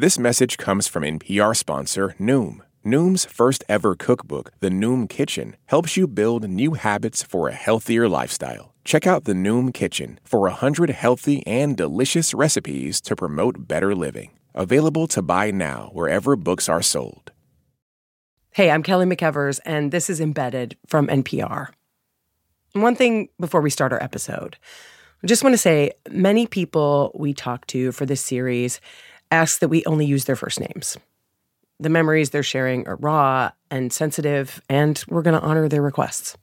This message comes from NPR sponsor Noom. Noom's first ever cookbook, The Noom Kitchen, helps you build new habits for a healthier lifestyle. Check out The Noom Kitchen for 100 healthy and delicious recipes to promote better living. Available to buy now wherever books are sold. Hey, I'm Kelly McEvers, and this is Embedded from NPR. One thing before we start our episode, I just want to say many people we talk to for this series ask that we only use their first names. The memories they're sharing are raw and sensitive, and we're going to honor their requests.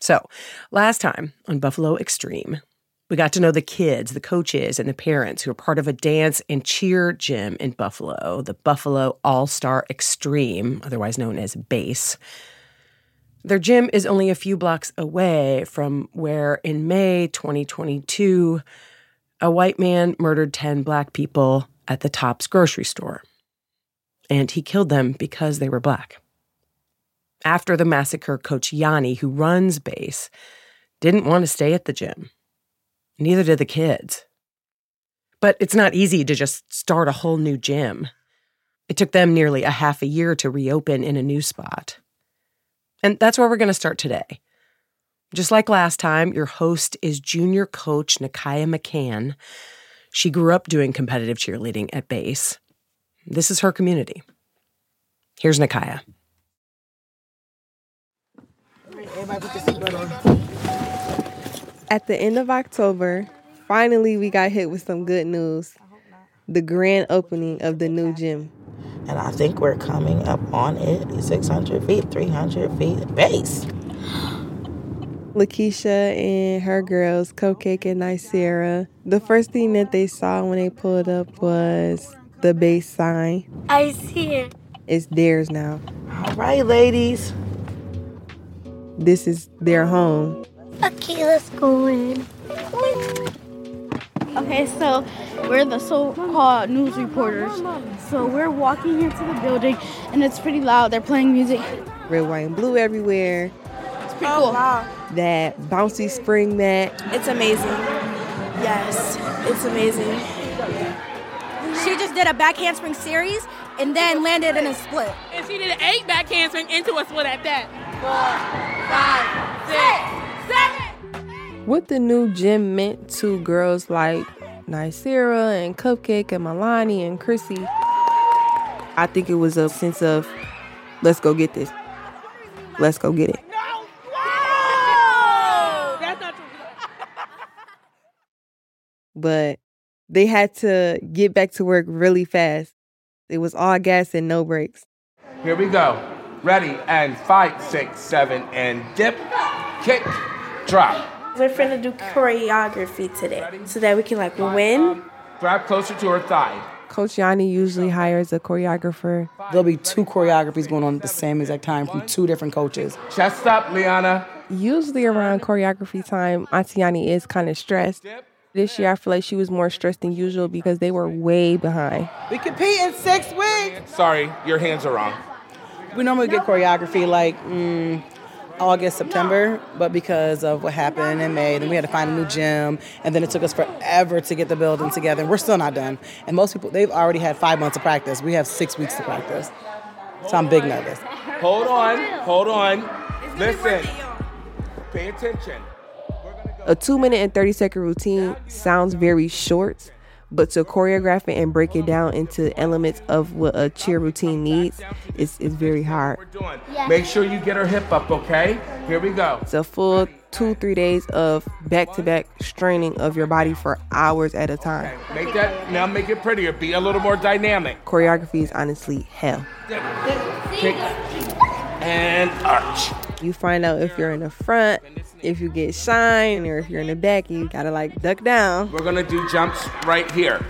So, last time on Buffalo Extreme, we got to know the kids, the coaches, and the parents who are part of a dance and cheer gym in Buffalo, the Buffalo All Star Extreme, otherwise known as BASE. Their gym is only a few blocks away from where, in May 2022, a white man murdered 10 black people at the Tops grocery store and he killed them because they were black. After the massacre, Coach Yani, who runs base, didn't want to stay at the gym. Neither did the kids. But it's not easy to just start a whole new gym. It took them nearly a half a year to reopen in a new spot. And that's where we're going to start today. Just like last time, your host is junior coach Nakaya McCann. She grew up doing competitive cheerleading at base. This is her community. Here's Nakaya. At the end of October, finally we got hit with some good news. The grand opening of the new gym. And I think we're coming up on it 600 feet, 300 feet base. Lakeisha and her girls, Cupcake and Nicera, the first thing that they saw when they pulled up was the base sign. I see it. It's theirs now. All right, ladies. This is their home. Okay, let's go in. Okay, so we're the so-called news reporters. So we're walking into the building, and it's pretty loud. They're playing music. Red, white, and blue everywhere. It's pretty cool. Oh, wow. That bouncy spring mat. It's amazing. Yes, it's amazing. She just did a back handspring series and then landed in a split. And she did eight back handspring into a split at that. Four, five, six, seven. What the new gym meant to girls like Nicera and Cupcake and Milani and Chrissy, I think it was a sense of let's go get this. Let's go get it. But they had to get back to work really fast. It was all gas and no brakes. Here we go. Ready and five, six, seven, and dip, kick, drop. We're finna do choreography today so that we can like win. Grab closer to her thigh. Coach Yani usually hires a choreographer. There'll be two choreographies going on at the same exact time from two different coaches. Chest up, Liana. Usually around choreography time, Auntie Yani is kind of stressed. This year, I feel like she was more stressed than usual because they were way behind. We compete in six weeks. Sorry, your hands are wrong. We normally get choreography like mm, August, September, but because of what happened in May, then we had to find a new gym, and then it took us forever to get the building together. And we're still not done. And most people, they've already had five months of practice. We have six weeks to practice. So I'm big nervous. Hold on, hold on. Listen, pay attention. A two minute and 30 second routine sounds very short, but to choreograph it and break it down into elements of what a cheer routine needs is, is very hard. Make sure you get her hip up, okay? Here we go. It's a full two, three days of back to back straining of your body for hours at a time. Okay. Make that, now make it prettier. Be a little more dynamic. Choreography is honestly hell. Kick and arch. You find out if you're in the front, if you get shine, or if you're in the back, you gotta like duck down. We're gonna do jumps right here.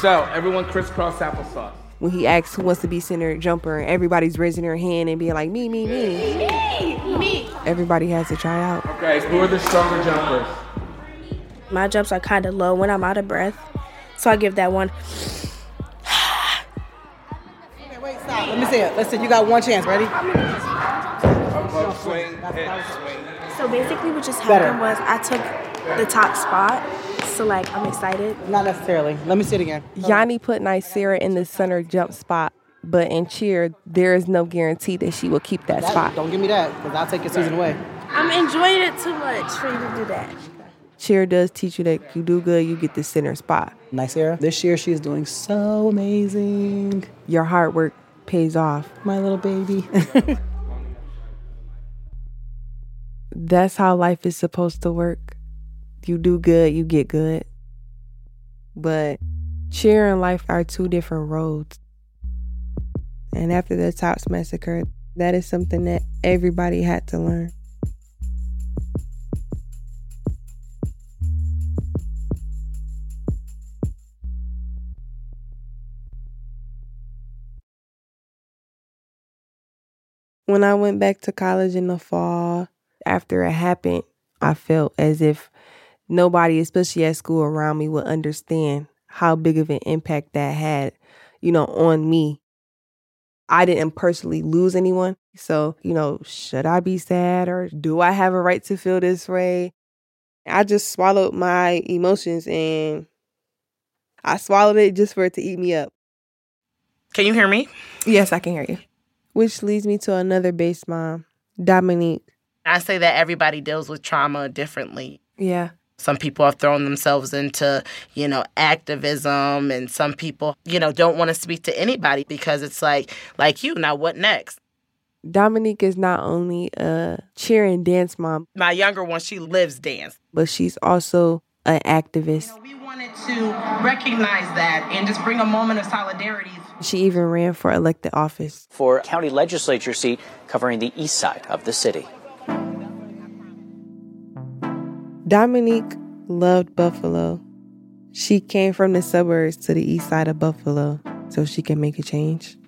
So everyone crisscross applesauce. When he asks who wants to be center jumper, everybody's raising their hand and being like, me, me, me. Me, me. Everybody has to try out. Okay, who are the stronger jumpers? My jumps are kind of low when I'm out of breath, so I give that one. Okay, wait, stop. Let me see it. Listen, you got one chance. Ready? swing, hit, swing. So basically, what just happened Better. was I took the top spot. So like I'm excited. Not necessarily. Let me see it again. Yani put Nicera in the center jump spot, but in cheer, there is no guarantee that she will keep that, That- spot. Don't give me that, because I'll take your season away. I'm enjoying it too much for you to do that. Cheer does teach you that you do good, you get the center spot. Nicera. This year she is doing so amazing. Your hard work pays off. My little baby. That's how life is supposed to work. You do good, you get good. But cheer and life are two different roads. And after the Tops massacre, that is something that everybody had to learn. When I went back to college in the fall, after it happened, I felt as if nobody, especially at school around me, would understand how big of an impact that had, you know, on me. I didn't personally lose anyone. So, you know, should I be sad or do I have a right to feel this way? I just swallowed my emotions and I swallowed it just for it to eat me up. Can you hear me? Yes, I can hear you. Which leads me to another base mom, Dominique. I say that everybody deals with trauma differently. Yeah. Some people have thrown themselves into, you know, activism, and some people, you know, don't want to speak to anybody because it's like, like you, now what next? Dominique is not only a cheer and dance mom, My younger one, she lives dance. but she's also an activist. To recognize that and just bring a moment of solidarity. She even ran for elected office. for a county legislature seat covering the east side of the city. Dominique loved Buffalo. She came from the suburbs to the east side of Buffalo so she can make a change.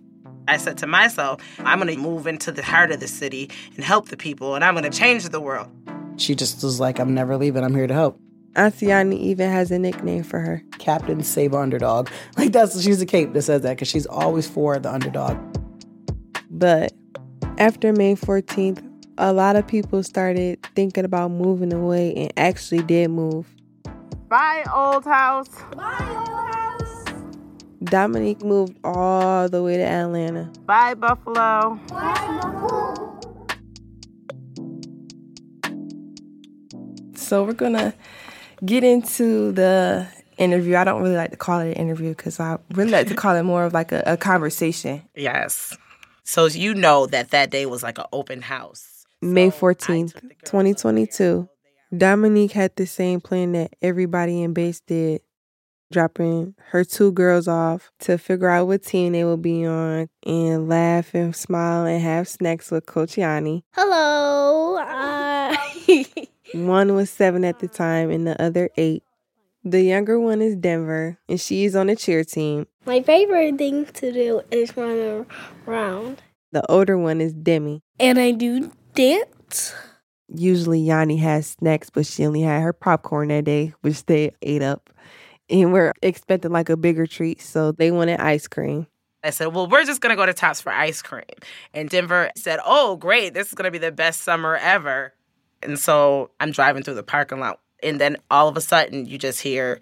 I said to myself, I'm going to move into the heart of the city and help the people, and I'm going to change the world. She just was like, I'm never leaving. I'm here to help. Auntiani even has a nickname for her. Captain Save Underdog. Like that's she's a cape that says that because she's always for the underdog. But after May 14th, a lot of people started thinking about moving away and actually did move. Bye, old house. Bye, old house. Dominique moved all the way to Atlanta. Bye, Buffalo. Bye, Buffalo. So we're gonna get into the interview. I don't really like to call it an interview because I really like to call it more of like a, a conversation. Yes. So you know that that day was like an open house. May 14th, 2022. Dominique had the same plan that everybody in base did, dropping her two girls off to figure out what team they will be on and laugh and smile and have snacks with Coach Yani. Hello. Uh, One was seven at the time and the other eight. The younger one is Denver, and she is on the cheer team. my favorite thing to do is run around. The older one is Demi. And I do dance. Usually Yani has snacks, but she only had her popcorn that day, which they ate up. And we're expecting like a bigger treat, so they wanted ice cream. I said, Well, we're just going to go to Tops for ice cream. And Denver said, Oh, great. This is going to be the best summer ever. And so I'm driving through the parking lot. And then all of a sudden, you just hear,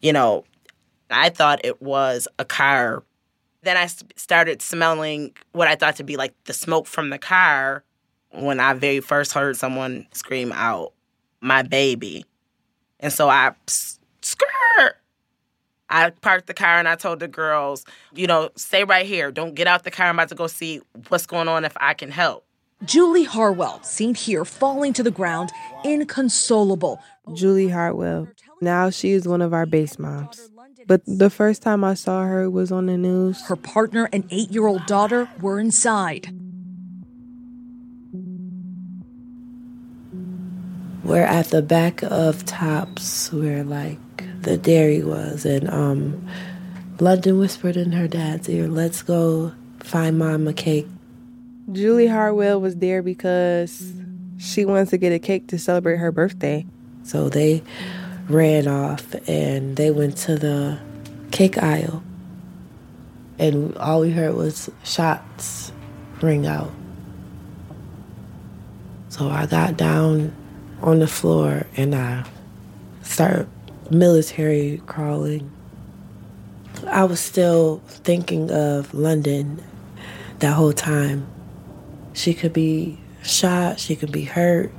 you know, I thought it was a car. Then I started smelling what I thought to be like the smoke from the car when I very first heard someone scream out, My baby. And so I skirt. I parked the car and I told the girls, you know, stay right here. Don't get out the car. I'm about to go see what's going on if I can help. Julie Harwell, seen here falling to the ground, inconsolable. Julie Hartwell. Now she is one of our base moms. But the first time I saw her was on the news. Her partner and eight year old daughter were inside. We're at the back of Tops, where like the dairy was, and um, London whispered in her dad's ear, "Let's go find Mom a cake." Julie Hartwell was there because she wanted to get a cake to celebrate her birthday. So they ran off and they went to the cake aisle, and all we heard was shots ring out. So I got down on the floor and I started military crawling. I was still thinking of London that whole time. She could be shot, she could be hurt.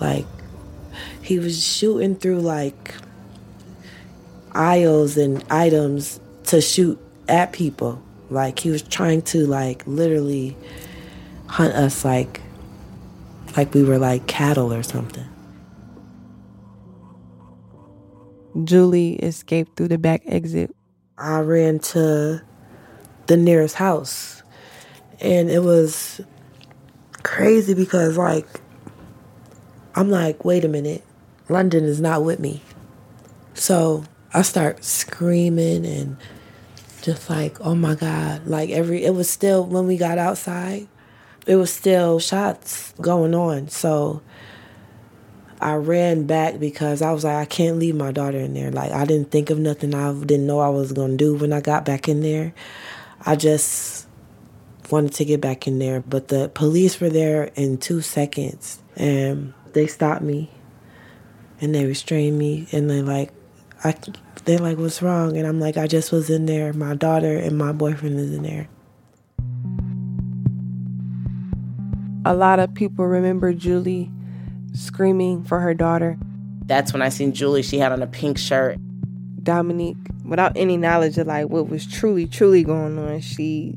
Like, he was shooting through like aisles and items to shoot at people. Like, he was trying to, like, literally hunt us like like we were like cattle or something. Julie escaped through the back exit. I ran to the nearest house. And it was crazy because like I'm like, wait a minute. London is not with me. So I start screaming and just like, oh my God. Like every it was still when we got outside, it was still shots going on. So I ran back because I was like, I can't leave my daughter in there. Like I didn't think of nothing I didn't know I was gonna do when I got back in there. I just wanted to get back in there. But the police were there in two seconds and they stopped me and they restrained me and they like I they're like, What's wrong? And I'm like, I just was in there. My daughter and my boyfriend is in there. A lot of people remember Julie screaming for her daughter. That's when I seen Julie. She had on a pink shirt. Dominique, without any knowledge of like what was truly, truly going on, she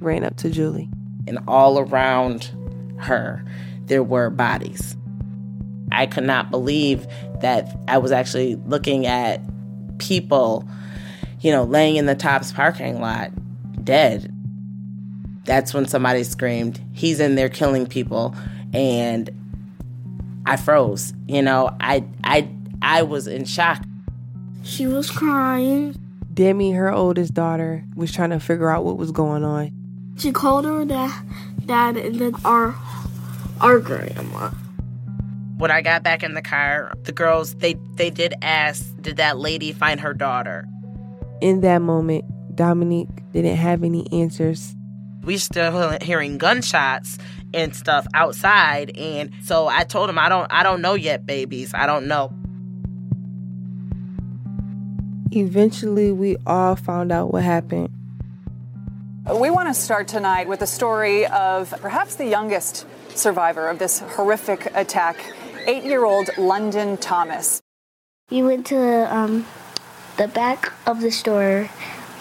ran up to Julie. And all around her, there were bodies. I could not believe that I was actually looking at people, you know, laying in the Tops parking lot, dead. That's when somebody screamed, He's in there killing people. And I froze. You know, I I I was in shock. She was crying. Demi, her oldest daughter, was trying to figure out what was going on. She called her dad, dad and then our our grandma. When I got back in the car, the girls they they did ask, did that lady find her daughter? In that moment, Dominique didn't have any answers. We still hearing gunshots and stuff outside, and so I told him I don't I don't know yet, babies. I don't know. Eventually, we all found out what happened. We want to start tonight with the story of perhaps the youngest survivor of this horrific attack, eight year old London Thomas. We went to um, the back of the store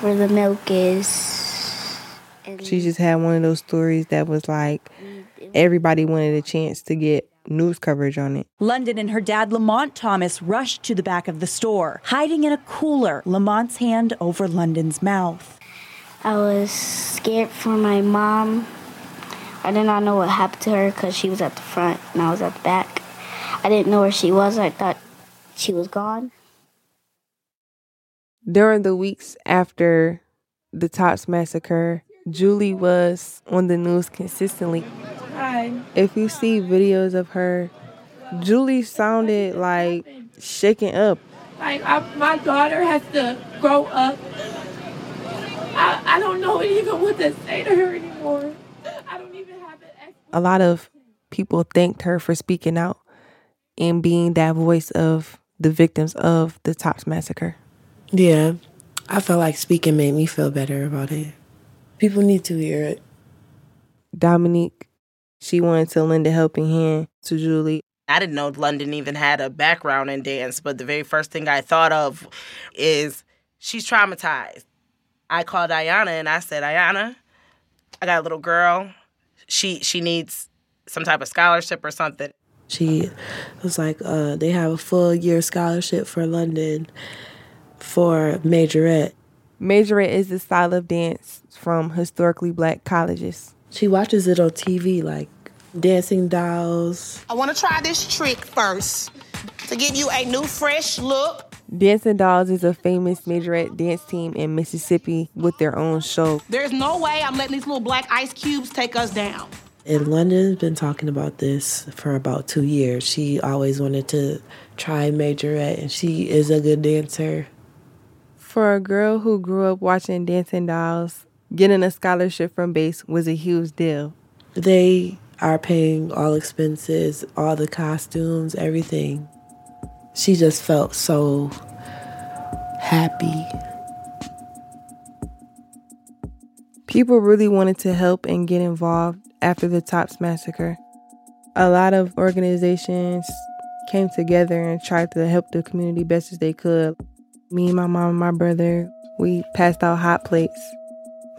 where the milk is. She just had one of those stories that was like everybody wanted a chance to get news coverage on it. London and her dad, Lamont Thomas, rushed to the back of the store, hiding in a cooler, Lamont's hand over London's mouth. I was scared for my mom. I did not know what happened to her because she was at the front and I was at the back. I didn't know where she was. I thought she was gone. During the weeks after the Tops massacre, Julie was on the news consistently. Hi. If you see videos of her, Julie sounded like shaken up. Like I, my daughter has to grow up. I, I don't know even what to say to her anymore. I don't even have it. A lot of people thanked her for speaking out and being that voice of the victims of the Tops massacre. Yeah, I felt like speaking made me feel better about it. People need to hear it. Dominique, she wanted to lend a helping hand to Julie. I didn't know London even had a background in dance, but the very first thing I thought of is she's traumatized. I called Ayana and I said, Ayana, I got a little girl. She she needs some type of scholarship or something. She was like, uh, they have a full year scholarship for London for majorette. Majorette is the style of dance from historically black colleges. She watches it on TV, like dancing dolls. I want to try this trick first to give you a new, fresh look. Dancing Dolls is a famous majorette dance team in Mississippi with their own show. There's no way I'm letting these little black ice cubes take us down. And London's been talking about this for about two years. She always wanted to try majorette, and she is a good dancer. For a girl who grew up watching Dancing Dolls, getting a scholarship from Base was a huge deal. They are paying all expenses, all the costumes, everything. She just felt so happy. People really wanted to help and get involved after the Tops massacre. A lot of organizations came together and tried to help the community best as they could. Me, my mom, and my brother, we passed out hot plates.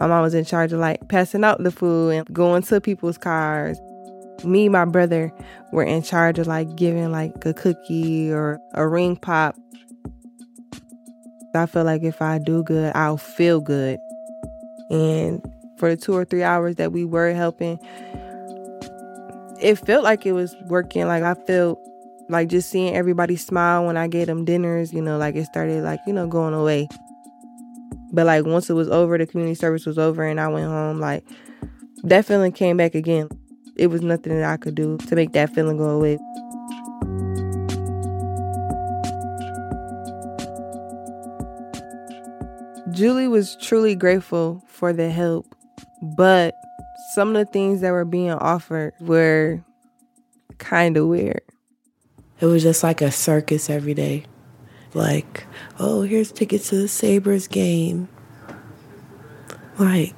My mom was in charge of like passing out the food and going to people's cars. Me, and my brother, were in charge of like giving like a cookie or a ring pop. I feel like if I do good, I'll feel good. And for the two or three hours that we were helping, it felt like it was working. Like I felt like just seeing everybody smile when I gave them dinners, you know, like it started like, you know, going away. But like once it was over, the community service was over and I went home, like that feeling came back again. It was nothing that I could do to make that feeling go away. Julie was truly grateful for the help, but some of the things that were being offered were kind of weird. It was just like a circus every day. Like, oh, here's tickets to the Sabres game. Like,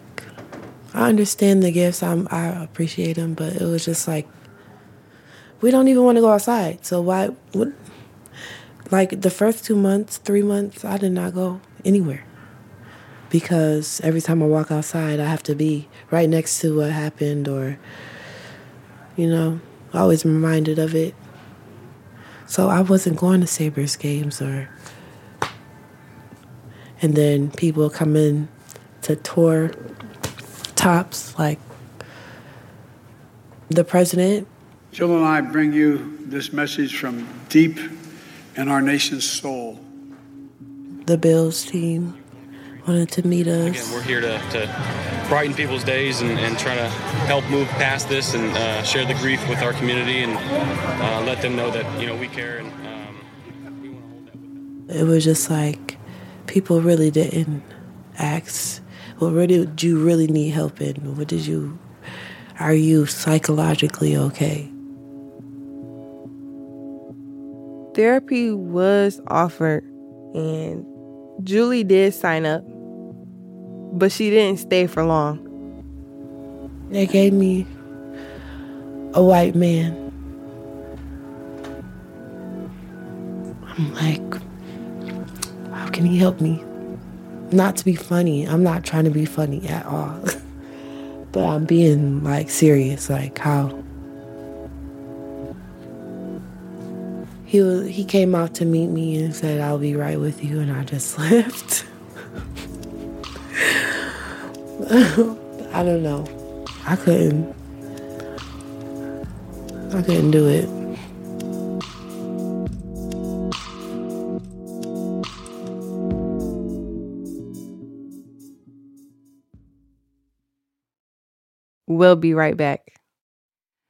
I understand the gifts. I'm, I appreciate them, but it was just like, we don't even want to go outside. So why? What? Like the first two months, three months, I did not go anywhere because every time I walk outside, I have to be right next to what happened, or you know, always reminded of it. So I wasn't going to Sabres games or and then people come in to tour tops like the president. Jill and I bring you this message from deep in our nation's soul. The Bills team wanted to meet us. Again, we're here to, to brighten people's days and, and try to help move past this and uh, share the grief with our community and uh, let them know that you know we care. And um, it was just like people really didn't ask, well, where did you really need help in? What did you? Are you psychologically okay? Therapy was offered, and Julie did sign up but she didn't stay for long. They gave me a white man. I'm like, how can he help me? Not to be funny. I'm not trying to be funny at all. but I'm being like serious, like how he was, he came out to meet me and said I'll be right with you and I just left. I don't know. I couldn't. I couldn't do it. We'll be right back.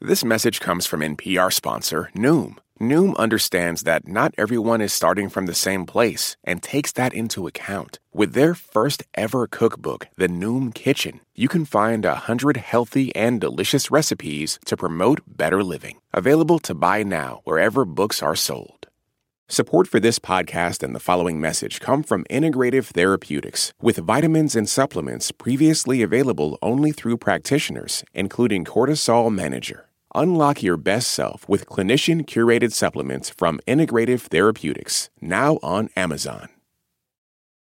This message comes from NPR sponsor Noom. Noom understands that not everyone is starting from the same place and takes that into account. With their first ever cookbook, The Noom Kitchen, you can find a hundred healthy and delicious recipes to promote better living. Available to buy now wherever books are sold. Support for this podcast and the following message come from Integrative Therapeutics, with vitamins and supplements previously available only through practitioners, including Cortisol Manager. Unlock your best self with clinician curated supplements from Integrative Therapeutics, now on Amazon.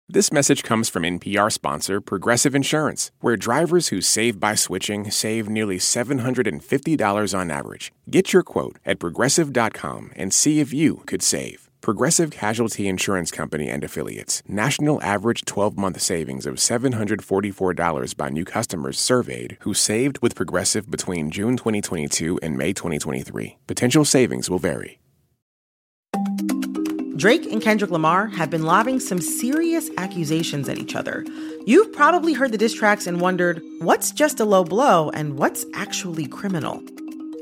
This message comes from NPR sponsor Progressive Insurance, where drivers who save by switching save nearly $750 on average. Get your quote at progressive.com and see if you could save. Progressive Casualty Insurance Company and Affiliates. National average 12 month savings of $744 by new customers surveyed who saved with Progressive between June 2022 and May 2023. Potential savings will vary. Drake and Kendrick Lamar have been lobbing some serious accusations at each other. You've probably heard the diss tracks and wondered what's just a low blow and what's actually criminal.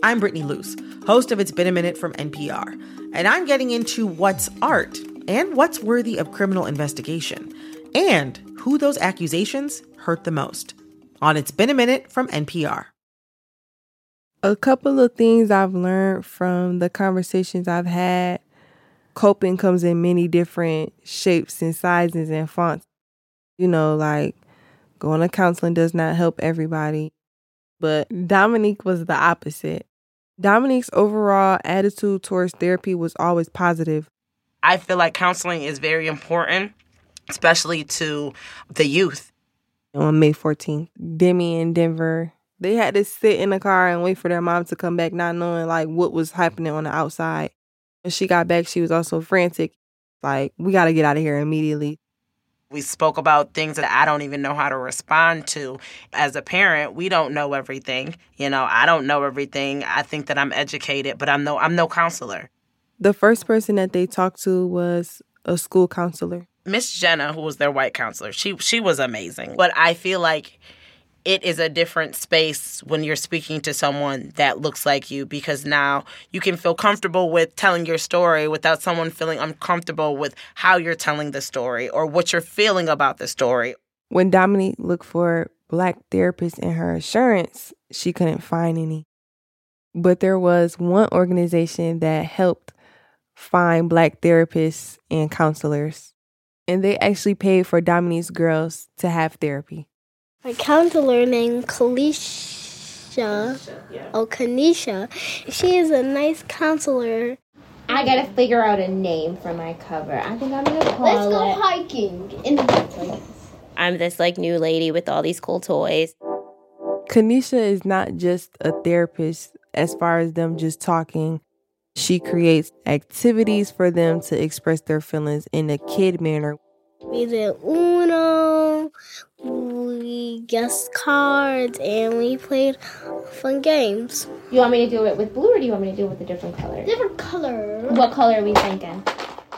I'm Brittany Luce, host of It's Been a Minute from NPR, and I'm getting into what's art and what's worthy of criminal investigation, and who those accusations hurt the most. On It's Been a Minute from NPR. A couple of things I've learned from the conversations I've had coping comes in many different shapes and sizes and fonts. You know, like going to counseling does not help everybody. But Dominique was the opposite. Dominique's overall attitude towards therapy was always positive. I feel like counseling is very important, especially to the youth. On May 14th, Demi and Denver, they had to sit in the car and wait for their mom to come back, not knowing like what was happening on the outside. When she got back, she was also frantic. Like, we got to get out of here immediately. We spoke about things that I don't even know how to respond to. As a parent, we don't know everything. You know, I don't know everything. I think that I'm educated, but I'm no I'm no counselor. The first person that they talked to was a school counselor. Miss Jenna, who was their white counselor, she she was amazing. But I feel like it is a different space when you're speaking to someone that looks like you because now you can feel comfortable with telling your story without someone feeling uncomfortable with how you're telling the story or what you're feeling about the story. When Dominique looked for black therapists in her insurance, she couldn't find any. But there was one organization that helped find black therapists and counselors. And they actually paid for Dominique's girls to have therapy. My counselor named Kalisha, oh Kanisha, she is a nice counselor. I gotta figure out a name for my cover. I think I'm gonna call Let's go it. hiking in the I'm this like new lady with all these cool toys. Kanisha is not just a therapist as far as them just talking. She creates activities for them to express their feelings in a kid manner. We did Uno, we guessed cards, and we played fun games. You want me to do it with blue or do you want me to do it with a different color? Different color. What color are we thinking?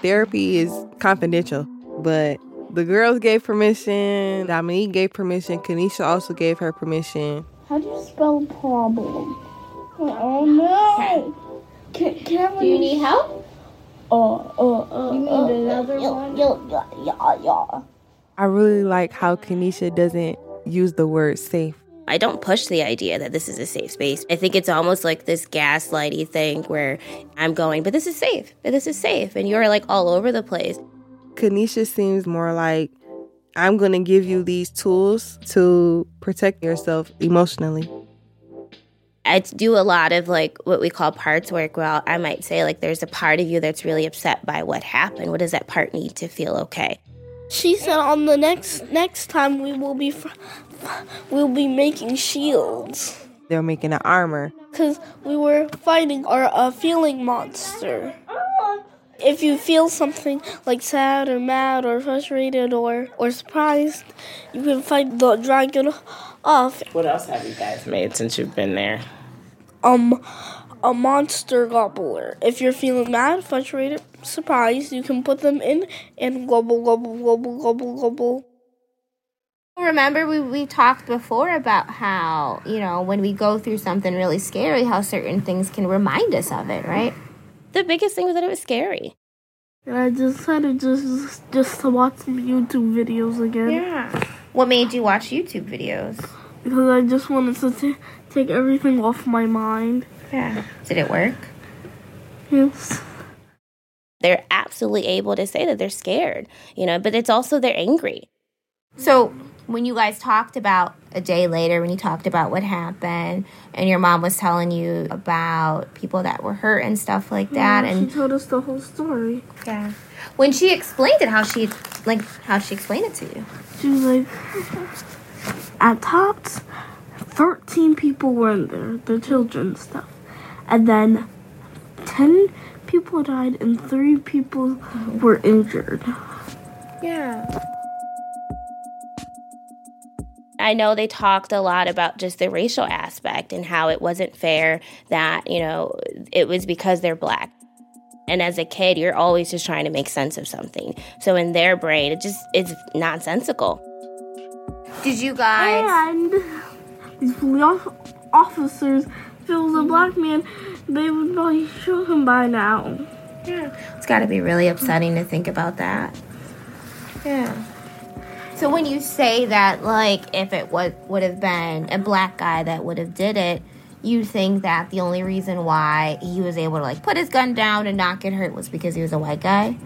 Therapy is confidential, but the girls gave permission, Dominique gave permission, Kanisha also gave her permission. How do you spell problem? Oh no! Can, can I Do you need help? Oh, oh, oh. You mean oh. another one? Yeah, yeah, yeah. I really like how Kanisha doesn't use the word safe. I don't push the idea that this is a safe space. I think it's almost like this gaslighty thing where I'm going, but this is safe, but this is safe. And you're like all over the place. Kanisha seems more like I'm going to give you these tools to protect yourself emotionally. I do a lot of like what we call parts work. Well, I might say like there's a part of you that's really upset by what happened. What does that part need to feel okay? She said on the next next time we will be fr- we'll be making shields They're making an armor. because we were fighting our uh, feeling monster. If you feel something like sad or mad or frustrated or or surprised, you can fight the dragon off. What else have you guys made since you've been there? Um, a monster gobbler. If you're feeling mad, frustrated, surprised, you can put them in and gobble, gobble, gobble, gobble, gobble. Remember, we, we talked before about how, you know, when we go through something really scary, how certain things can remind us of it, right? The biggest thing was that it was scary. And I decided just just to watch some YouTube videos again. Yeah. What made you watch YouTube videos? Because I just wanted to t- take everything off my mind. Yeah. Did it work? Yes. They're absolutely able to say that they're scared, you know, but it's also they're angry. So when you guys talked about a day later, when you talked about what happened, and your mom was telling you about people that were hurt and stuff like that, Yeah, and she told us the whole story. yeah, when she explained it, how she like how she explained it to you. She was like, at tops, 13 people were in there, the children stuff. And then 10 people died and three people were injured. Yeah. I know they talked a lot about just the racial aspect and how it wasn't fair that, you know, it was because they're black. And as a kid, you're always just trying to make sense of something. So in their brain, it just it's nonsensical. Did you guys And these police officers, if it was a black man, they would probably shoot him by now. Yeah. It's got to be really upsetting to think about that. Yeah. So when you say that, like, if it was would have been a black guy that would have did it, you think that the only reason why he was able to like put his gun down and not get hurt was because he was a white guy?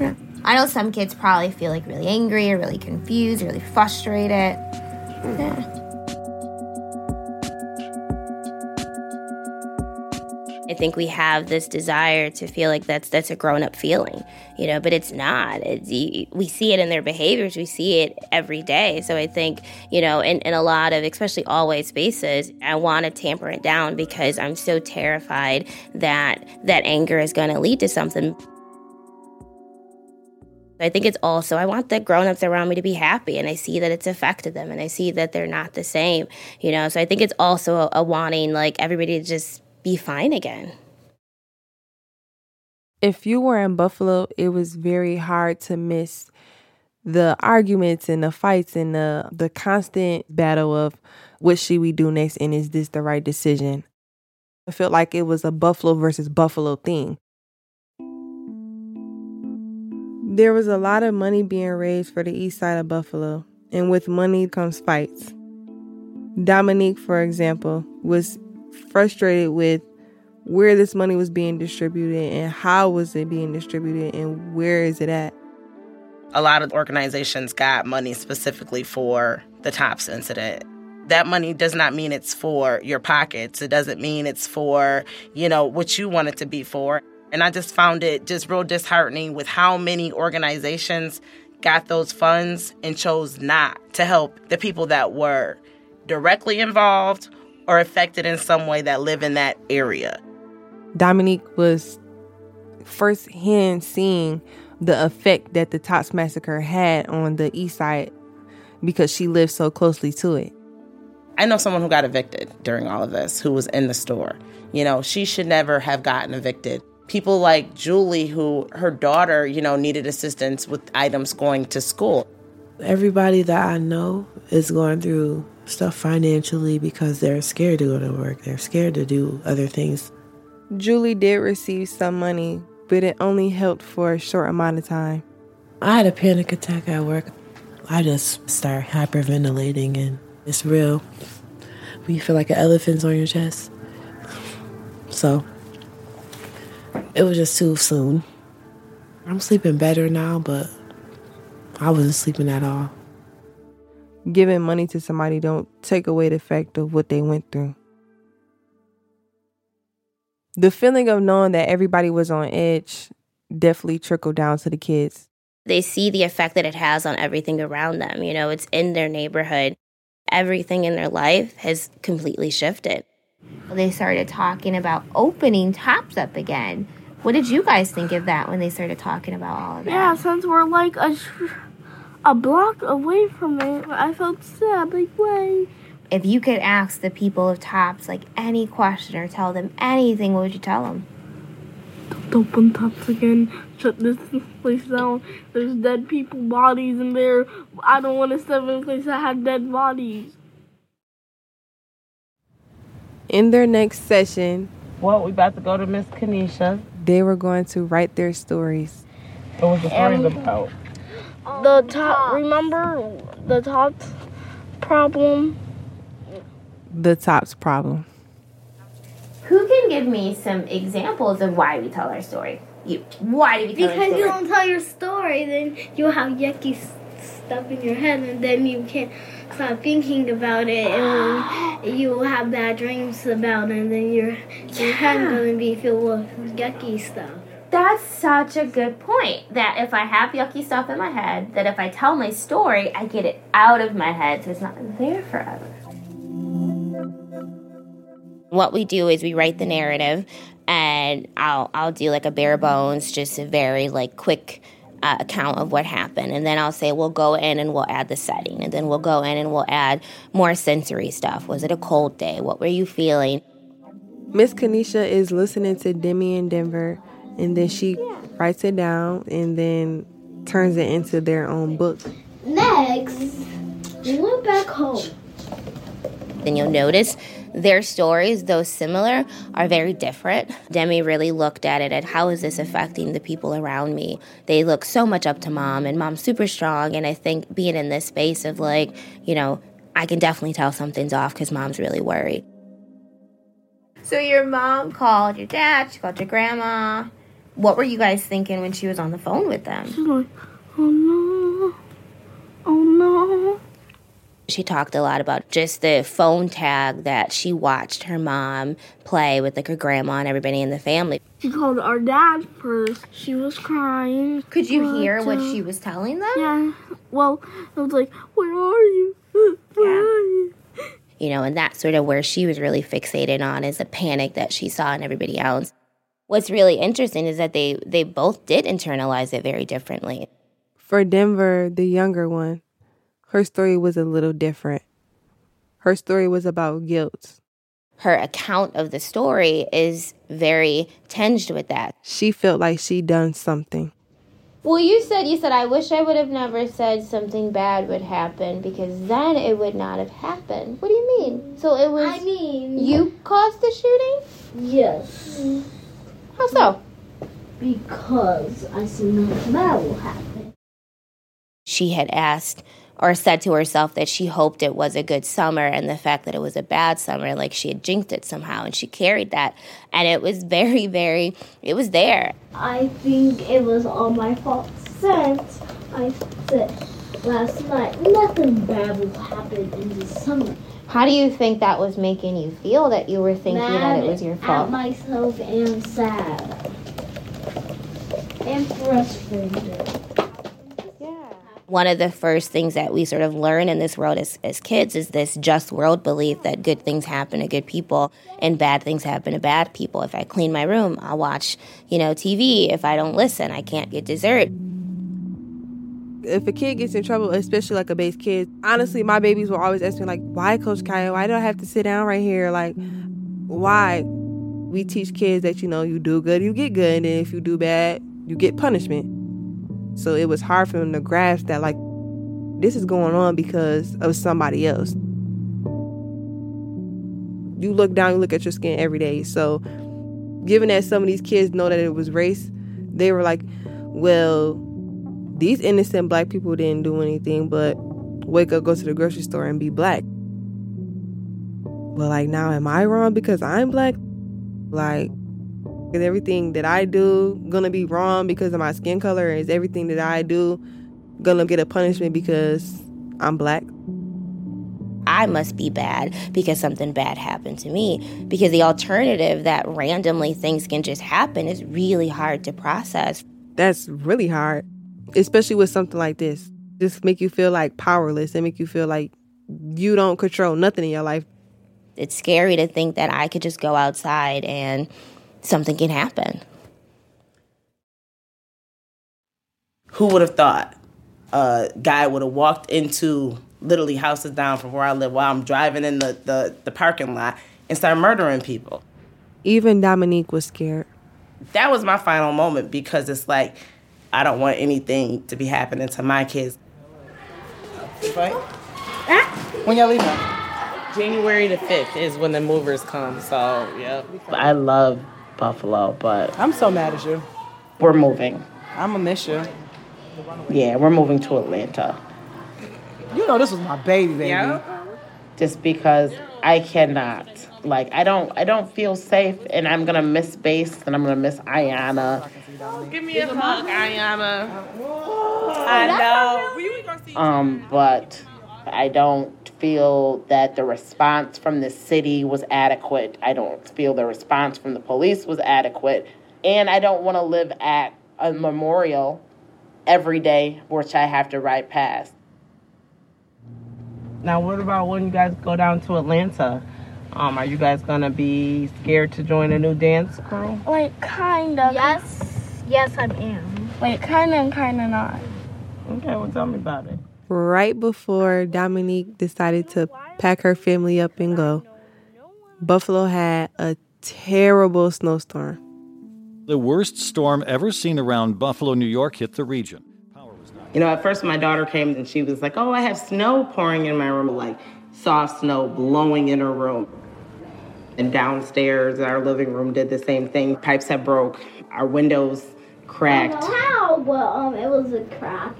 Yeah. I know some kids probably feel like really angry or really confused, or really frustrated. Yeah. Think we have this desire to feel like that's that's a grown up feeling, you know, but it's not. It's, we see it in their behaviors. We see it every day. So I think, you know, in, in a lot of, especially all white spaces, I want to tamper it down because I'm so terrified that that anger is going to lead to something. I think it's also, I want the grown-ups around me to be happy and I see that it's affected them and I see that they're not the same, you know? So I think it's also a, a wanting like everybody to just be fine again. If you were in Buffalo, it was very hard to miss the arguments and the fights and the the constant battle of what should we do next and is this the right decision? I felt like it was a Buffalo versus Buffalo thing. There was a lot of money being raised for the east side of Buffalo, and with money comes fights. Dominique, for example, was frustrated with where this money was being distributed and how was it being distributed and where is it at. A lot of organizations got money specifically for the TOPS incident. That money does not mean it's for your pockets. It doesn't mean it's for, you know, what you want it to be for. And I just found it just real disheartening with how many organizations got those funds and chose not to help the people that were directly involved or affected in some way that live in that area. Dominique was firsthand seeing the effect that the Tops massacre had on the east side because she lived so closely to it. I know someone who got evicted during all of this who was in the store. You know, she should never have gotten evicted. People like Julie, who her daughter, you know, needed assistance with items going to school. Everybody that I know is going through stuff financially because they're scared to go to work. They're scared to do other things. Julie did receive some money, but it only helped for a short amount of time. I had a panic attack at work. I just start hyperventilating, and it's real. When you feel like an elephant's on your chest. So, it was just too soon. I'm sleeping better now, but I wasn't sleeping at all. Giving money to somebody don't take away the fact of what they went through. The feeling of knowing that everybody was on edge definitely trickled down to the kids. They see the effect that it has on everything around them. You know, it's in their neighborhood. Everything in their life has completely shifted. They started talking about opening tops up again. What did you guys think of that when they started talking about all of that? Yeah, since we're like a, a block away from it, I felt sad, like, way. If you could ask the people of Tops like any question or tell them anything, what would you tell them? Don't open Tops again. Shut this place down. There's dead people bodies in there. I don't want to step in a place that has dead bodies. In their next session, Well, we about to go to Miss Kanisha. they were going to write their stories. What was the stories Um, about? The top, remember the top problem? The Tops problem. Who can give me some examples of why we tell our story? You. Why do we tell our Because story? you don't tell your story, then you'll have yucky stuff in your head, and then you can't stop thinking about it, and you will have bad dreams about it, and then your your head gonna be filled with yucky stuff. That's such a good point. That if I have yucky stuff in my head, that if I tell my story, I get it out of my head so it's not there forever. What we do is we write the narrative and and I'll I'll do like a bare bones, just a very like quick uh, account of what happened, and then I'll say we'll go in and we'll add the setting, and then we'll go in and we'll add more sensory stuff. Was it a cold day? What were you feeling? Miss Kanisha is listening to Demi and Denver, and then she writes it down and then turns it into their own book. Next, we went back home. Then you'll notice their stories, though similar, are very different. Demi really looked at it at how is this affecting the people around me? They look so much up to mom, and mom's super strong. And I think being in this space of like, you know, I can definitely tell something's off because mom's really worried. So your mom called your dad, she called your grandma. What were you guys thinking when she was on the phone with them? She's like, oh no, oh no. She talked a lot about just the phone tag that she watched her mom play with like her grandma and everybody in the family. She called our dad first. She was crying. Could you but, hear what uh, she was telling them? Yeah. Well, I was like, where are you? Where Yeah. are you? You know, and that's sort of where she was really fixated on is the panic that she saw in everybody else. What's really interesting is that they they both did internalize it very differently. For Denver, the younger one, her story was a little different. Her story was about guilt. Her account of the story is very tinged with that. She felt like she'd done something. Well, you said you said I wish I would have never said something bad would happen because then it would not have happened. What do you mean? So it was I mean, you caused the shooting? Yes. How so? Because I see nothing bad will happen. She had asked or said to herself that she hoped it was a good summer and the fact that it was a bad summer like she had jinxed it somehow and she carried that and it was very very it was there. I think it was all my fault since I said last night nothing bad will happen in the summer. How do you think that was making you feel that you were thinking that it was your Mad fault? At myself and sad. And frustrated. one of the first things that we sort of learn in this world as, as kids is this just world belief that good things happen to good people and bad things happen to bad people. If I clean my room, I'll watch, you know, TV. If I don't listen, I can't get dessert. If a kid gets in trouble, especially like a base kid, honestly, my babies will always ask me like, "Why, Coach Kaya? Why do I have to sit down right here? Like, why?" We teach kids that you know you do good, you get good, and if you do bad, you get punishment. So it was hard for them to grasp that like this is going on because of somebody else. You look down, you look at your skin every day. So given that some of these kids know that it was race, they were like, well, these innocent black people didn't do anything but wake up, go to the grocery store and be black. But like now am I wrong because I'm black? Like is everything that I do gonna be wrong because of my skin color? Is everything that I do gonna get a punishment because I'm black? I must be bad because something bad happened to me. Because the alternative that randomly things can just happen is really hard to process. That's really hard, especially with something like this. Just make you feel like powerless and make you feel like you don't control nothing in your life. It's scary to think that I could just go outside and something can happen. Who would have thought a guy would have walked into literally houses down from where I live while I'm driving in the, the, the parking lot and start murdering people? Even Dominique was scared. That was my final moment because it's like, I don't want anything to be happening to my kids. Right? When y'all leaving? January the 5th is when the movers come, so yeah. I love Buffalo, but I'm so mad at you. we're moving. I'm gonna miss you. Yeah, we're moving to Atlanta. You know this was my baby, baby. Just because I cannot. Like I don't I don't feel safe and I'm gonna miss base and I'm gonna miss Ayana. Give me a hug, Ayana. I know. Um, but I don't feel that the response from the city was adequate. I don't feel the response from the police was adequate. And I don't want to live at a memorial every day, which I have to ride past. Now, what about when you guys go down to Atlanta? Um, are you guys gonna be scared to join a new dance crew? Like, kinda. Yes. Yes, I am. Like, kinda and kinda not. Okay, well, tell me about it. Right before Dominique decided to pack her family up and go, Buffalo had a terrible snowstorm. The worst storm ever seen around Buffalo, New York hit the region. You know, at first my daughter came and she was like, "Oh, I have snow pouring in my room, like soft snow blowing in her room." And downstairs, our living room did the same thing. Pipes have broke, our windows cracked. I don't know how, but um, it was a crack.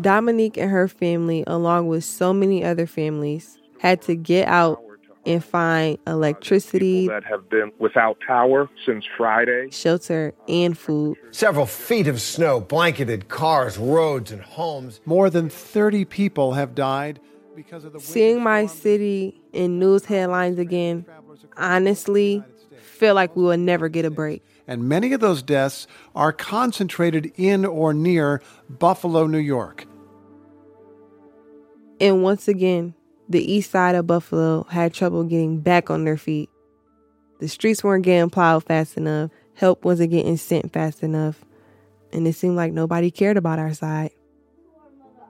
Dominique and her family, along with so many other families, had to get out and find electricity, that have been without power since Friday. shelter, and food. Several feet of snow blanketed cars, roads, and homes. More than 30 people have died because of the Seeing my city in news headlines again, honestly, feel like we will never get a break. And many of those deaths are concentrated in or near Buffalo, New York. And once again, the east side of Buffalo had trouble getting back on their feet. The streets weren't getting plowed fast enough, help wasn't getting sent fast enough, and it seemed like nobody cared about our side.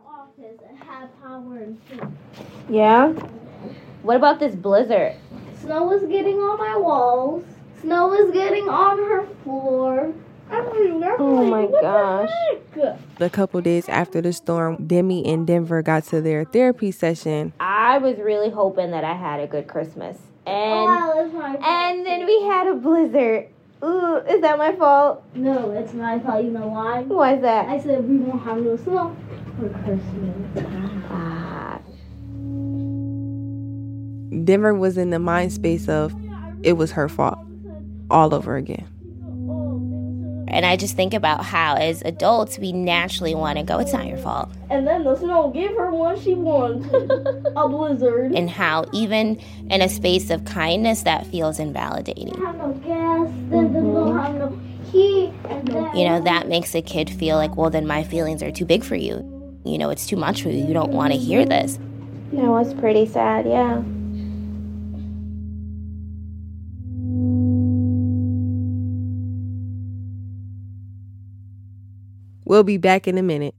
Office had power and food. Yeah? What about this blizzard? Snow was getting on my walls. Snow was getting on her floor. Oh my What the gosh. A couple days after the storm, Demi and Denver got to their therapy session. I was really hoping that I had a good Christmas. And Oh, that's my and then we had a blizzard. Ooh, is that my fault? No, it's my fault. You know why? Why is that? I said we won't have no snow for Christmas. Ah. Denver was in the mind space of it was her fault all over again. And I just think about how, as adults, we naturally want to go, it's not your fault. And then the snow gave her what she wanted. a blizzard. And how, even in a space of kindness, that feels invalidating. have no gas, then they have no heat, You know, that makes a kid feel like, well, then my feelings are too big for you. You know, it's too much for you. You don't want to hear this. That was pretty sad, yeah. We'll be back in a minute.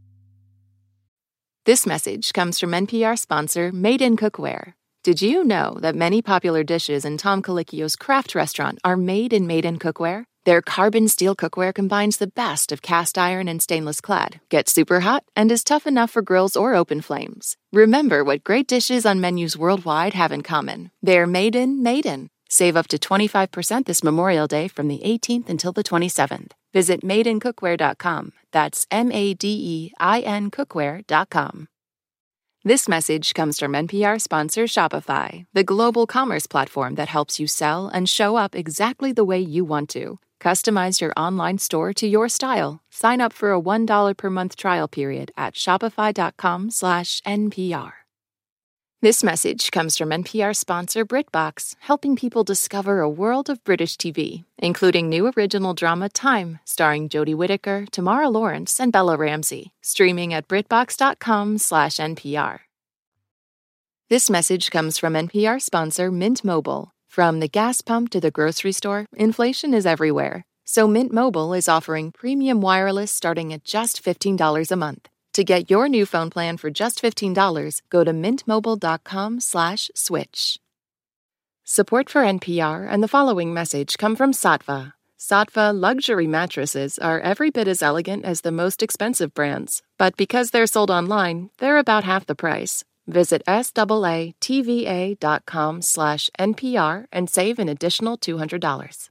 This message comes from NPR sponsor Made in Cookware. Did you know that many popular dishes in Tom Colicchio's craft restaurant are made in Made in Cookware? Their carbon steel cookware combines the best of cast iron and stainless clad, gets super hot, and is tough enough for grills or open flames. Remember what great dishes on menus worldwide have in common. They're made in, made in. Save up to 25% this Memorial Day from the 18th until the 27th. Visit madeincookware.com. That's M A D E I N cookware.com. This message comes from NPR sponsor Shopify, the global commerce platform that helps you sell and show up exactly the way you want to. Customize your online store to your style. Sign up for a $1 per month trial period at shopify.com/npr. This message comes from NPR sponsor BritBox, helping people discover a world of British TV, including new original drama Time, starring Jodie Whittaker, Tamara Lawrence, and Bella Ramsey, streaming at BritBox.com/npr. This message comes from NPR sponsor Mint Mobile. From the gas pump to the grocery store, inflation is everywhere. So Mint Mobile is offering premium wireless starting at just $15 a month. To get your new phone plan for just $15, go to mintmobile.com/switch. Support for NPR and the following message come from Saatva. Saatva luxury mattresses are every bit as elegant as the most expensive brands, but because they're sold online, they're about half the price. Visit SAATVA.com slash NPR and save an additional $200.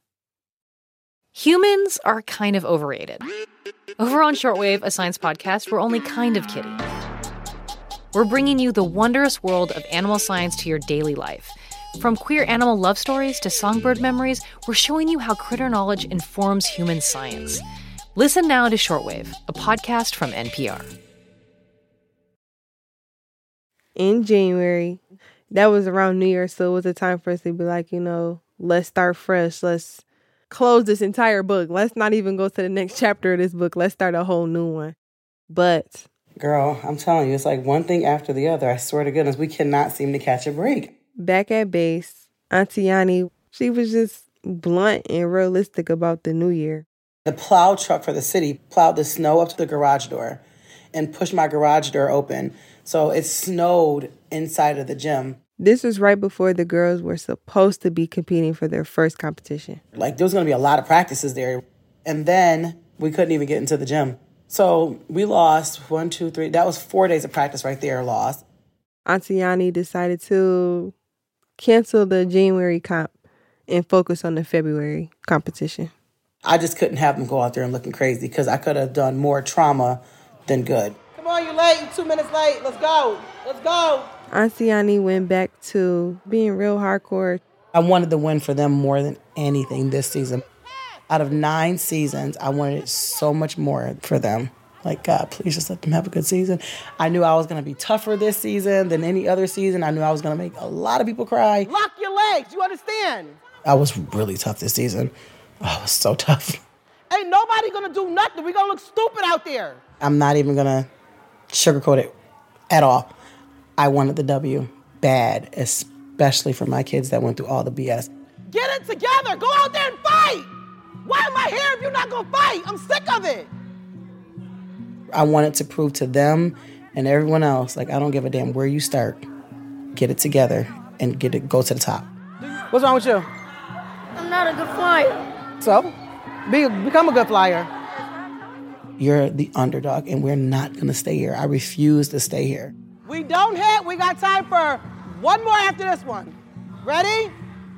Humans are kind of overrated. Over on Shortwave, a science podcast, we're only kind of kidding. We're bringing you the wondrous world of animal science to your daily life. From queer animal love stories to songbird memories, we're showing you how critter knowledge informs human science. Listen now to Shortwave, a podcast from NPR. in January. That was around New Year, so it was a time for us to be like, you know, let's start fresh. Let's close this entire book. Let's not even go to the next chapter of this book. Let's start a whole new one. But Girl, I'm telling you, it's like one thing after the other. I swear to goodness, we cannot seem to catch a break. back at base, Auntie Yani, she was just blunt and realistic about the new year. The plow truck for the city plowed the snow up to the garage door and pushed my garage door open. So it snowed inside of the gym. This was right before the girls were supposed to be competing for their first competition. Like there was going to be a lot of practices there. And then we couldn't even get into the gym. So we lost one, two, three. That was four days of practice right there, lost. Auntie Yani decided to cancel the January comp and focus on the February competition. I just couldn't have them go out there and looking crazy because I could have done more trauma than good. Come on, you late. You're two minutes late. Let's go. Let's go. Auntie went back to being real hardcore. I wanted the win for them more than anything this season. Out of nine seasons, I wanted so much more for them. Like, God, please just let them have a good season. I knew I was going to be tougher this season than any other season. I knew I was going to make a lot of people cry. Lock your legs. You understand? I was really tough this season. Oh, it was so tough. Ain't nobody going to do nothing. we going to look stupid out there. I'm not even going to sugarcoat it at all. I wanted the W bad, especially for my kids that went through all the BS. Get it together. Go out there and fight. Why am I here if you're not going to fight? I'm sick of it. I wanted to prove to them and everyone else, like, I don't give a damn where you start. Get it together and get it, go to the top. What's wrong with you? I'm not a good flyer. So, be, become a good flyer. You're the underdog, and we're not gonna stay here. I refuse to stay here. We don't hit. We got time for one more after this one. Ready?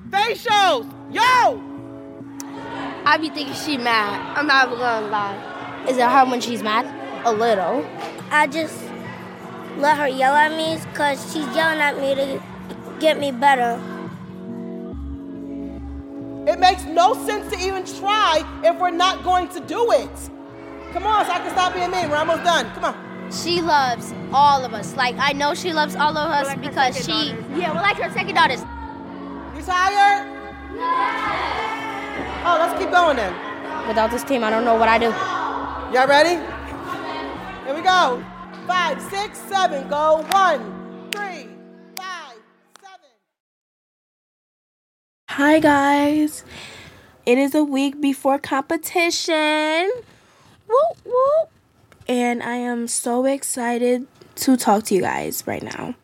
Facials. Yo! I be thinking she mad. I'm not gonna lie. Is it hard when she's mad? A little. I just let her yell at me because she's yelling at me to get me better. It makes no sense to even try if we're not going to do it. Come on, so I can stop being mean. We're almost done. Come on. She loves all of us. Like I know she loves all of us like because she daughters. yeah, we're like her second daughters. You tired? Oh, let's keep going then. Without this team, I don't know what I do. Y'all ready? Here we go. Five, six, seven. Go. One, three, five, seven. Hi guys. It is a week before competition. Whoop whoop. And I am so excited to talk to you guys right now.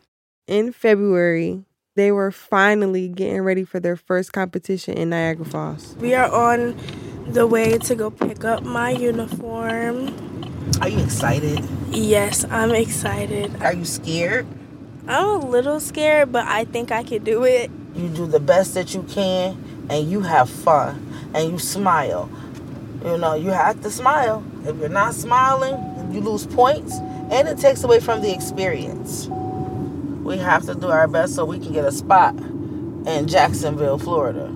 In February, they were finally getting ready for their first competition in Niagara Falls. We are on the way to go pick up my uniform. Are you excited? Yes, I'm excited. Are you scared? I'm a little scared, but I think I can do it. You do the best that you can and you have fun and you smile. You know, you have to smile. If you're not smiling, you lose points and it takes away from the experience. We have to do our best so we can get a spot in Jacksonville, Florida.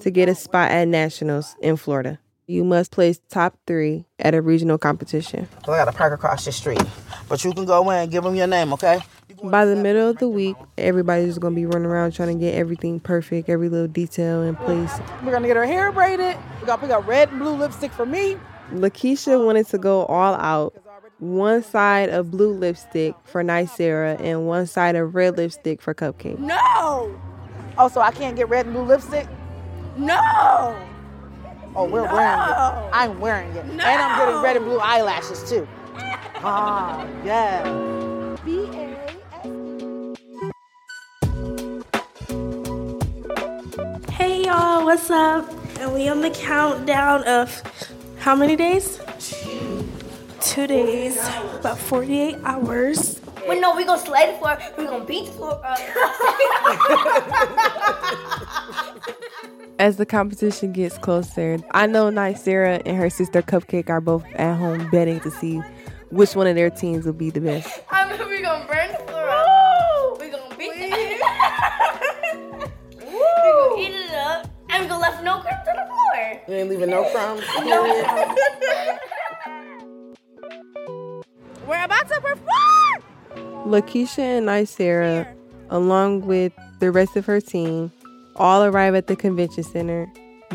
To get a spot at Nationals in Florida, you must place top three at a regional competition. I got to park across the street, but you can go in and give them your name, okay? By the middle of the week, everybody's to be running around trying to get everything perfect, every little detail in place. We're to get our hair braided. We got to pick up red and blue lipstick for me. Lakeisha wanted to go all out. One side of blue lipstick for Nicera and one side of red lipstick for Cupcake. No! Oh, so I can't get red and blue lipstick? No! Oh, we're no. wearing it. I'm wearing it. No. And I'm getting red and blue eyelashes too. ah, yeah. B A Hey y'all, what's up? And we on the countdown of how many days? Two days, about 48 hours. Wait, no, we gonna slide the floor. We gonna beat the floor. Uh, As the competition gets closer, I know Nicera and her sister Cupcake are both at home betting to see which one of their teams will be the best. I mean, we gonna burn You ain't leaving no crumbs. No crumbs. We're about to perform. Lakeisha and Nicera, along with the rest of her team, all arrive at the convention center,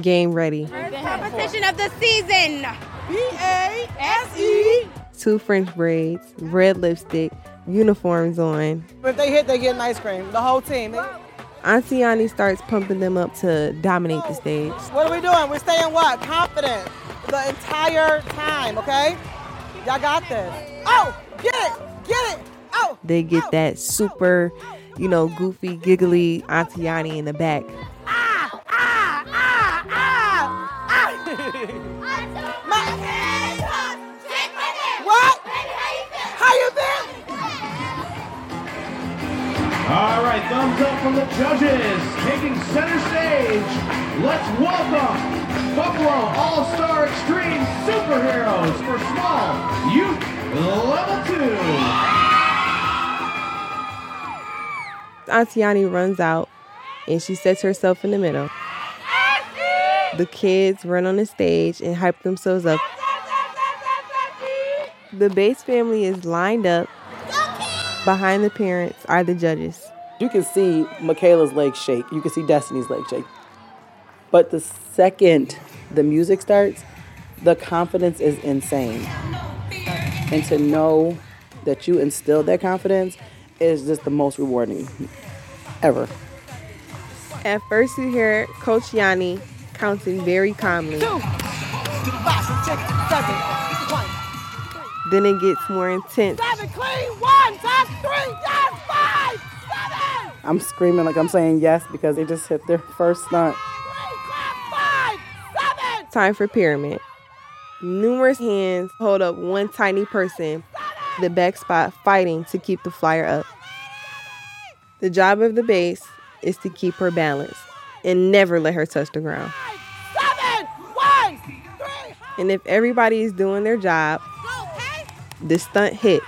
game ready. Competition of the season. B A S E. Two French braids, red lipstick, uniforms on. If they hit, they get an ice cream. The whole team. Auntie Yani starts pumping them up to dominate the stage. What are we doing? We're staying what? Confident the entire time, okay? Y'all got this. Oh, get it, get it. Oh, They get that super, you know, goofy, giggly Auntie Yani in the back. ah, ah, ah, ah, ah. My- what? How you been? All right, thumbs up from the judges. Taking center stage, let's welcome Buffalo All-Star Extreme Superheroes for Small Youth Level 2. Auntie Yani runs out and she sets herself in the middle. The kids run on the stage and hype themselves up. The Bates family is lined up. Behind the parents are the judges. You can see Michaela's legs shake. You can see Destiny's legs shake. But the second the music starts, the confidence is insane. And to know that you instilled that confidence is just the most rewarding ever. At first, you hear Coach Yani counting very calmly. Two, Then it gets more intense. seven, clean, one, top three, yes, five, seven, I'm screaming like I'm saying yes because they just hit their first stunt. Time for pyramid. Numerous hands hold up one tiny person, the back spot fighting to keep the flyer up. The job of the base is to keep her balanced and never let her touch the ground. Seven, one, three, And if everybody is doing their job, the stunt hits.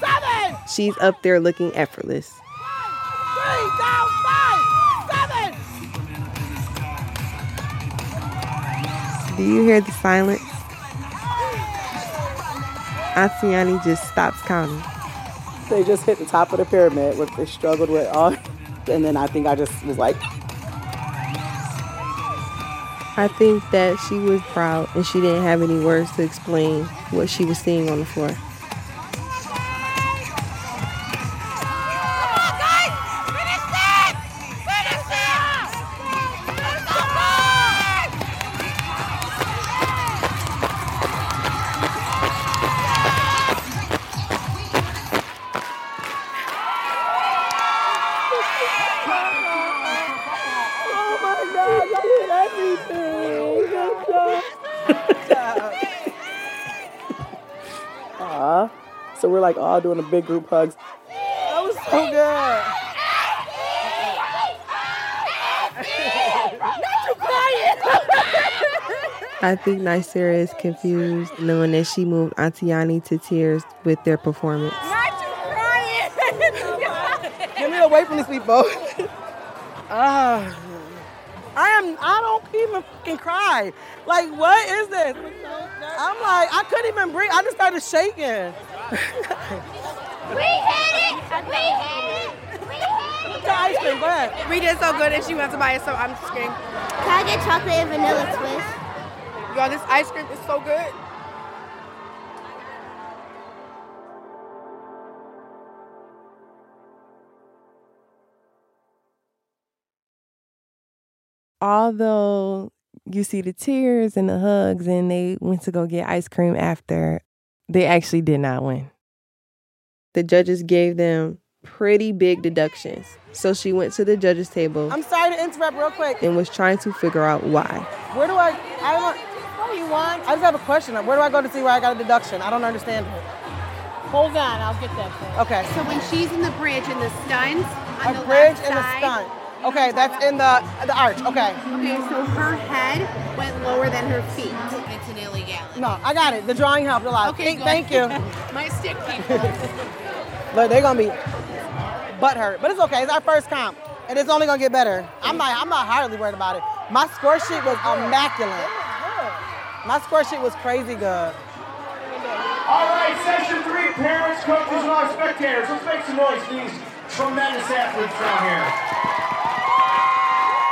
seven, She's up there looking effortless. three, down, five, seven. Do you hear the silence? Asiani just stops counting. They just hit the top of the pyramid, which they struggled with all. And then I think I just was like, I think that she was proud and she didn't have any words to explain what she was seeing on the floor. All doing a big group hugs. That was so good. Not you crying. I think Nicera is confused knowing that she moved Auntie Yani to tears with their performance. Get me away from these people. Ah, I am. I don't even fucking cry. Like, what is this? I'm like, I couldn't even breathe. I just started shaking. We hit it! We hit it! The ice cream, go ahead. We did so good and she went to buy it, so I'm just kidding. Can I get chocolate and vanilla twist? Yo, this ice cream is so good. Although you see the tears and the hugs and they went to go get ice cream after, they actually did not win. The judges gave them pretty big deductions. So she went to the judges table I'm sorry to interrupt real quick. and was trying to figure out why. Where do I? I don't. What do you want? I just have a question. Where do I go to see where I got a deduction? I don't understand it. Hold on, I'll get that for you. Okay. So when she's in the bridge and the stunts, on A the bridge left and a side, stunt. Okay, that's in the the arch. Okay. Okay, so her head went lower than her feet. It's an illegality. No, I got it. The drawing helped a lot. Okay, Thank, thank you. My stick people. But they're gonna be butt hurt. But it's okay. It's our first comp, and it's only gonna get better. I'm not. I'm not hardly worried about it. My score sheet was immaculate. My score sheet was crazy good. All right, session three, parents, coaches, and our spectators. Let's make some noise for these tremendous athletes down here.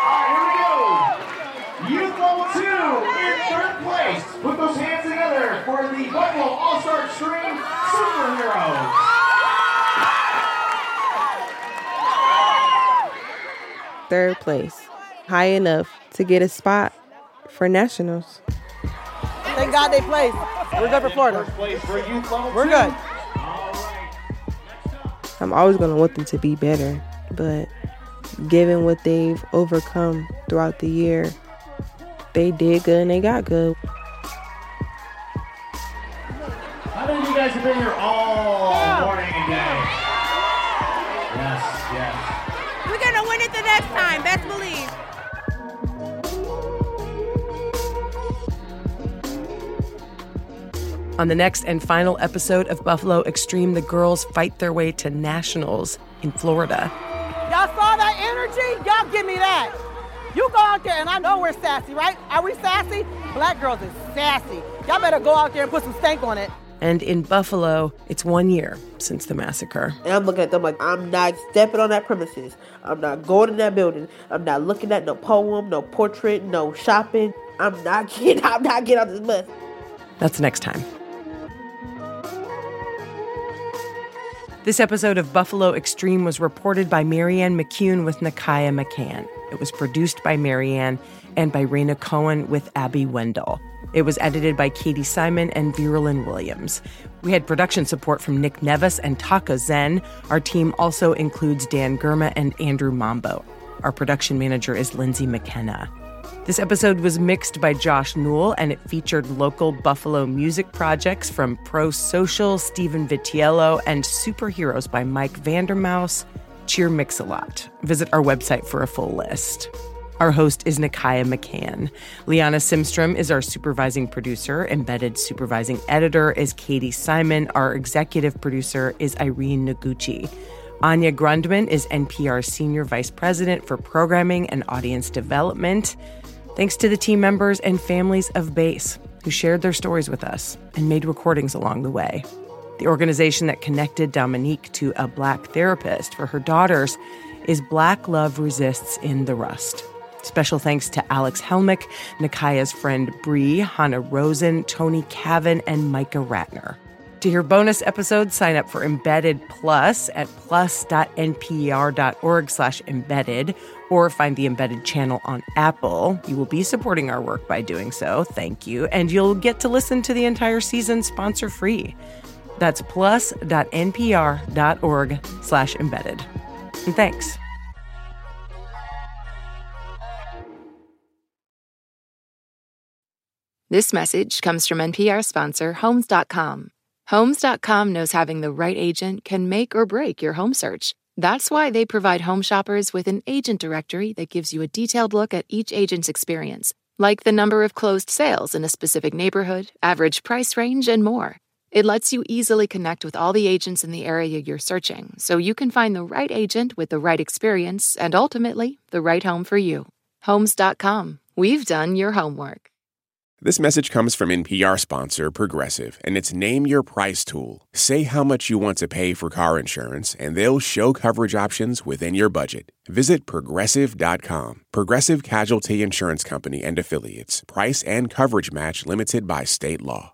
All right, here we go. Youth level two in third place. Put those hands together for the Buffalo All-Star Extreme Superheroes. third place, high enough to get a spot for nationals. Thank God they played. We're good for Florida. We're good. I'm always going to want them to be better, but given what they've overcome throughout the year, they did good and they got good. How many of you guys have been here all morning and day? Yes, yes. We're gonna win it the next time. Best believe. On the next and final episode of Buffalo Extreme, the girls fight their way to nationals in Florida. Y'all saw that energy? Y'all give me that. You go out there, and I know we're sassy, right? Are we sassy? Black girls is sassy. Y'all better go out there and put some stank on it. And in Buffalo, it's one year since the massacre. And I'm looking at them like, I'm not stepping on that premises. I'm not going in that building. I'm not looking at no poem, no portrait, no shopping. I'm not getting, I'm not getting on this bus. That's next time. This episode of Buffalo Extreme was reported by Marianne McCune with Nakaya McCann. It was produced by Marianne and by Raina Cohen with Abby Wendle. It was edited by Katie Simon and Virulyn Williams. We had production support from Nick Nevis and Taka Zen. Our team also includes Dan Girma and Andrew Mambo. Our production manager is Lindsay McKenna. This episode was mixed by Josh Newell and it featured local Buffalo music projects from Pro Social, Stephen Vitiello, and Superheroes by Mike Vandermouse. Cheer Mix a Lot. Visit our website for a full list. Our host is Nakaya McCann. Liana Simstrom is our supervising producer. Embedded supervising editor is Katie Simon. Our executive producer is Irene Noguchi. Anya Grundmann is NPR Senior Vice President for Programming and Audience Development. Thanks to the team members and families of BASE who shared their stories with us and made recordings along the way. The organization that connected Dominique to a black therapist for her daughters is Black Love Resists in the Rust. Special thanks to Alex Helmick, Nakaya's friend Bree, Hannah Rosen, Tony Cavin, and Micah Ratner. To hear bonus episodes, sign up for Embedded Plus at plus.npr.org slash embedded or find the Embedded channel on Apple. You will be supporting our work by doing so. Thank you. And you'll get to listen to the entire season sponsor free. That's plus.npr.org slash embedded. Thanks. This message comes from NPR sponsor Homes.com. Homes.com knows having the right agent can make or break your home search. That's why they provide home shoppers with an agent directory that gives you a detailed look at each agent's experience, like the number of closed sales in a specific neighborhood, average price range, and more. It lets you easily connect with all the agents in the area you're searching so you can find the right agent with the right experience and ultimately the right home for you. Homes.com. We've done your homework. This message comes from NPR sponsor Progressive and its Name Your Price tool. Say how much you want to pay for car insurance, and they'll show coverage options within your budget. Visit progressive.com. Progressive Casualty Insurance Company and Affiliates. Price and coverage match limited by state law.